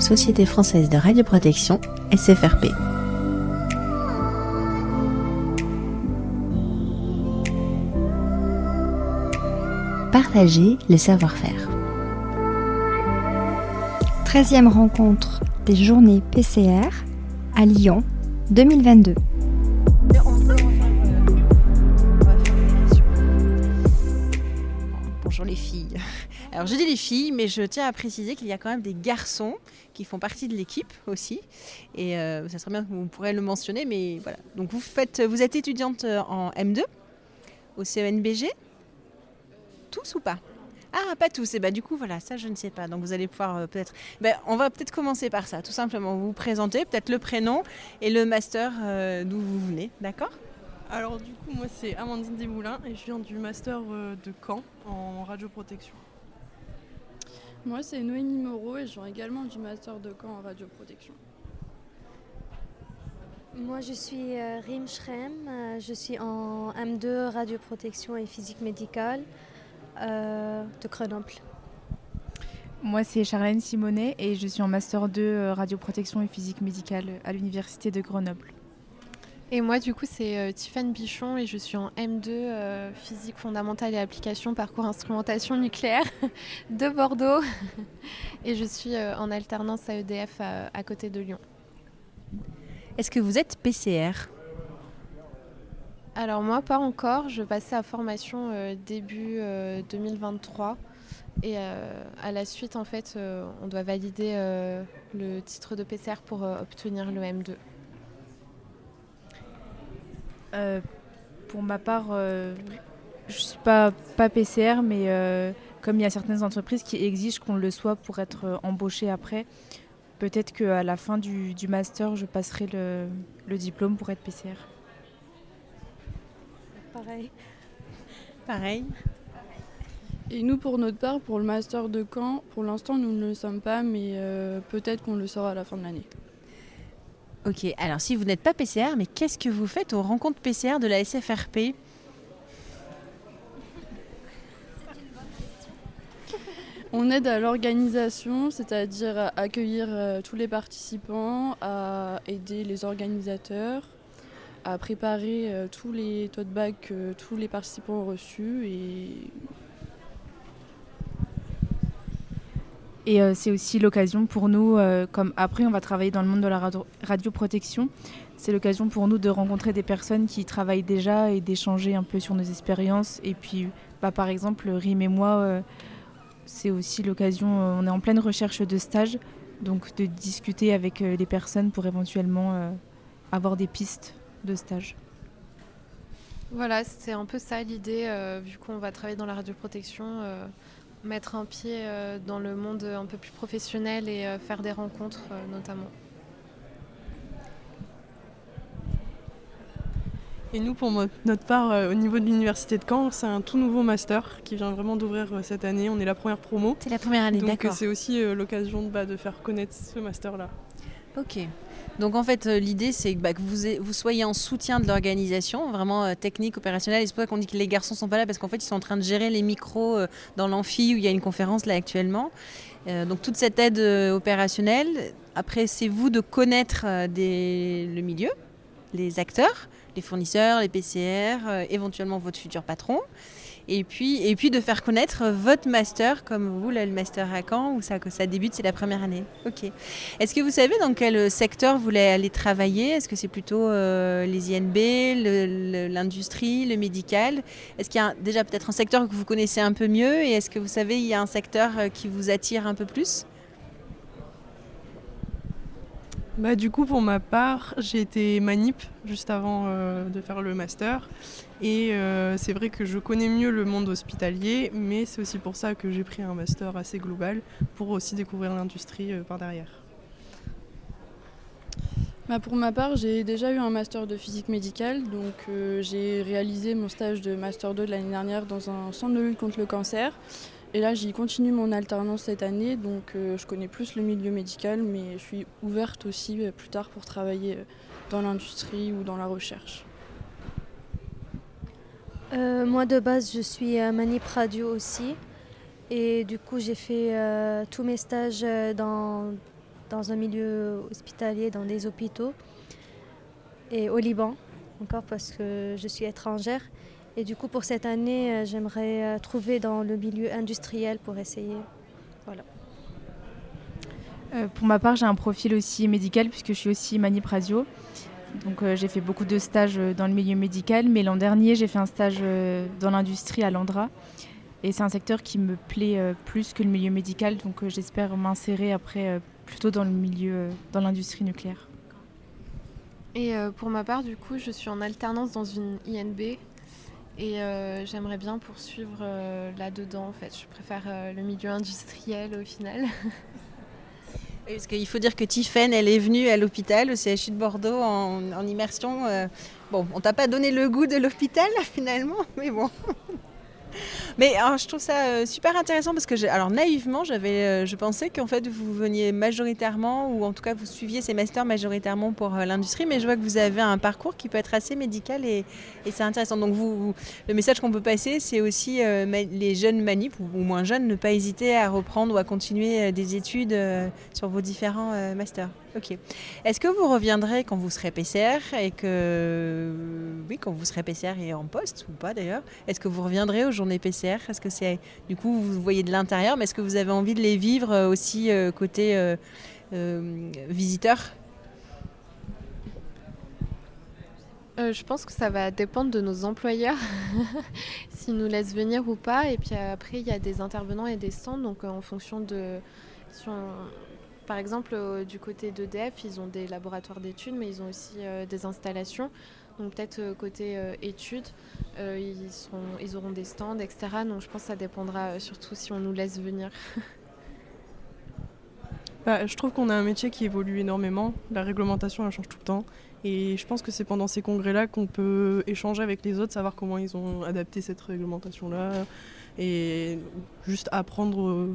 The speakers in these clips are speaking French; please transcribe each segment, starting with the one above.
Société française de radioprotection, SFRP. Partager le savoir-faire. 13e rencontre des journées PCR à Lyon 2022. Alors je dis les filles, mais je tiens à préciser qu'il y a quand même des garçons qui font partie de l'équipe aussi. Et euh, ça serait bien que vous pourrez le mentionner, mais voilà. Donc vous faites, vous êtes étudiante en M2 au CENBG Tous ou pas? Ah, pas tous. Et bah, du coup, voilà, ça, je ne sais pas. Donc, vous allez pouvoir euh, peut-être. Ben, on va peut-être commencer par ça, tout simplement. Vous vous présentez, peut-être le prénom et le master euh, d'où vous venez, d'accord? Alors, du coup, moi, c'est Amandine Desmoulins et je viens du master euh, de Caen en radioprotection. Moi, c'est Noémie Moreau et je viens également du master de Caen en radioprotection. Moi, je suis euh, Rim Schrem. euh, Je suis en M2 radioprotection et physique médicale euh, de Grenoble. Moi, c'est Charlène Simonet et je suis en Master 2 euh, radioprotection et physique médicale à l'Université de Grenoble. Et moi, du coup, c'est euh, Tiffane Bichon et je suis en M2 euh, physique fondamentale et application parcours instrumentation nucléaire de Bordeaux. et je suis euh, en alternance à EDF à, à côté de Lyon. Est-ce que vous êtes PCR Alors moi, pas encore. Je passais à formation euh, début euh, 2023. Et euh, à la suite, en fait, euh, on doit valider euh, le titre de PCR pour obtenir le M2. Euh, pour ma part, euh, je ne suis pas, pas PCR, mais euh, comme il y a certaines entreprises qui exigent qu'on le soit pour être embauché après, peut-être qu'à la fin du, du master, je passerai le, le diplôme pour être PCR. Pareil. Pareil. Et nous, pour notre part, pour le master de Caen, pour l'instant, nous ne le sommes pas, mais euh, peut-être qu'on le sera à la fin de l'année. Ok, alors si vous n'êtes pas PCR, mais qu'est-ce que vous faites aux rencontres PCR de la SFRP On aide à l'organisation, c'est-à-dire à accueillir euh, tous les participants, à aider les organisateurs, à préparer euh, tous les tote bags que tous les participants ont reçus et Et euh, c'est aussi l'occasion pour nous, euh, comme après on va travailler dans le monde de la radio- radioprotection, c'est l'occasion pour nous de rencontrer des personnes qui travaillent déjà et d'échanger un peu sur nos expériences. Et puis, bah, par exemple, Rim et moi, euh, c'est aussi l'occasion, on est en pleine recherche de stage, donc de discuter avec les personnes pour éventuellement avoir des pistes de stage. Voilà, c'est un peu ça l'idée, vu qu'on va travailler dans la radioprotection, mettre un pied euh, dans le monde un peu plus professionnel et euh, faire des rencontres euh, notamment. Et nous, pour notre part, euh, au niveau de l'université de Caen, c'est un tout nouveau master qui vient vraiment d'ouvrir euh, cette année. On est la première promo. C'est la première année, Donc d'accord. c'est aussi euh, l'occasion de, bah, de faire connaître ce master-là. Ok. Donc en fait, euh, l'idée, c'est que, bah, vous, soyez en soutien de l'organisation, vraiment euh, technique, opérationnelle. Et c'est pour ça qu'on dit que les garçons sont pas là, parce qu'en fait, ils sont en train de gérer les micros euh, dans l'amphi où il y a une conférence là actuellement. Donc toute cette aide opérationnelle. Après, c'est vous de connaître le milieu, les acteurs, les fournisseurs, les PCR, éventuellement votre futur patron. Et puis, et puis de faire connaître euh, votre master, comme vous, là, le master à Caen, où ça, débute, c'est la première année. Ok. Est-ce que vous savez dans quel secteur vous voulez aller travailler? Est-ce que c'est plutôt euh, les INB, l'industrie, le, médical? Est-ce qu'il y a déjà peut-être un secteur que vous connaissez un peu mieux? Et est-ce que vous savez, il y a un secteur euh, qui vous attire un peu plus? Bah, du coup, pour ma part, j'ai été manip juste avant euh, de faire le master. Et euh, c'est vrai que je connais mieux le monde hospitalier, mais c'est aussi pour ça que j'ai pris un master assez global pour aussi découvrir l'industrie euh, par derrière. Bah, pour ma part, j'ai déjà eu un master de physique médicale, donc j'ai réalisé mon stage de master 2 de l'année dernière dans un centre de lutte contre le cancer. Et là, j'y continue mon alternance cette année, donc euh, je connais plus le milieu médical, mais je suis ouverte aussi euh, plus tard pour travailler euh, dans l'industrie ou dans la recherche. Moi de base je suis manip radio aussi et du coup j'ai fait tous mes stages dans dans un milieu hospitalier, dans des hôpitaux, et au Liban, encore parce que je suis étrangère. Et du coup, pour cette année, euh, j'aimerais euh, trouver dans le milieu industriel pour essayer. Voilà. Euh, pour ma part, j'ai un profil aussi médical puisque je suis aussi manip radio. Donc j'ai fait beaucoup de stages dans le milieu médical, mais l'an dernier j'ai fait un stage dans l'industrie à Landra. Et c'est un secteur qui me plaît plus que le milieu médical, donc j'espère m'insérer après plutôt dans le milieu, dans l'industrie nucléaire. Et pour ma part, du coup, je suis en alternance dans une INB et euh, j'aimerais bien poursuivre euh, là-dedans, en fait. Je préfère euh, le milieu industriel au final. Parce qu'il faut dire que Tiffaine, elle est venue à l'hôpital, au CHU de Bordeaux, en, en immersion. bon, on t'a pas donné le goût de l'hôpital, finalement, mais bon. Mais je trouve ça euh, super intéressant parce que, alors naïvement, j'avais, euh, je pensais qu'en fait vous veniez majoritairement, ou en tout cas vous suiviez ces masters majoritairement pour euh, l'industrie, mais je vois que vous avez un parcours qui peut être assez médical et, c'est intéressant. Donc vous, le message qu'on peut passer, c'est aussi les jeunes manip ou, moins jeunes, ne pas hésiter à reprendre ou à continuer des études sur vos différents masters. Ok. Est-ce que vous reviendrez quand vous serez PCR et que oui, quand vous serez PCR et en poste ou pas d'ailleurs Est-ce que vous reviendrez aux journées PCR? Est-ce que c'est du coup vous voyez de l'intérieur, mais est-ce que vous avez envie de les vivre euh, aussi euh, côté euh, visiteur? Je pense que ça va dépendre de nos employeurs, s'ils nous laissent venir ou pas. Et puis après, il y a des intervenants et des stands. Donc en fonction de... Par exemple, du côté d'EDF, ils ont des laboratoires d'études, mais ils ont aussi des installations. Donc peut-être euh, côté euh, études, euh, ils auront des stands, etc. Donc je pense que ça dépendra surtout si on nous laisse venir. Bah, je trouve qu'on a un métier qui évolue énormément. La réglementation, elle change tout le temps. Et je pense que c'est pendant ces congrès-là qu'on peut échanger avec les autres, savoir comment ils ont adapté cette réglementation-là. Et juste apprendre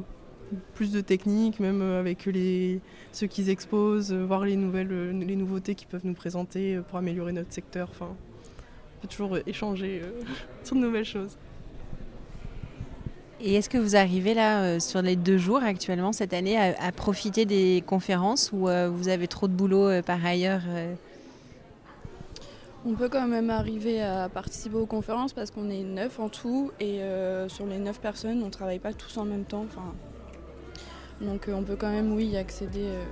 plus de techniques, même euh, avec les, ceux qu'ils exposent, euh, voir les, nouvelles, euh, les nouveautés qu'ils peuvent nous présenter pour améliorer notre secteur. Enfin, on peut toujours échanger sur de nouvelles choses. Et est-ce que vous arrivez là, sur les deux jours actuellement, cette année, à, profiter des conférences ou vous avez trop de boulot par ailleurs On peut quand même arriver à participer aux conférences parce qu'on est neuf en tout et sur les neuf personnes, on ne travaille pas tous en même temps. Enfin, donc euh, on peut quand même, oui, y accéder euh,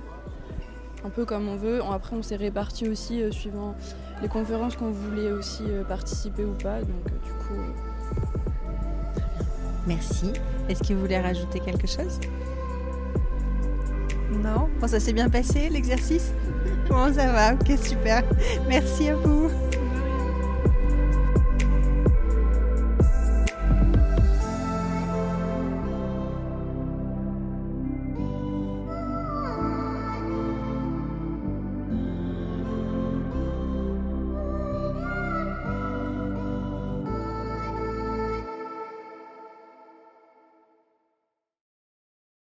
un peu comme on veut. Après, on s'est répartis aussi euh, suivant les conférences qu'on voulait aussi participer ou pas. Donc du coup. Merci. Est-ce que vous voulez rajouter quelque chose? Non? Bon, ça s'est bien passé l'exercice? Comment ça va Ok, super. Merci à vous.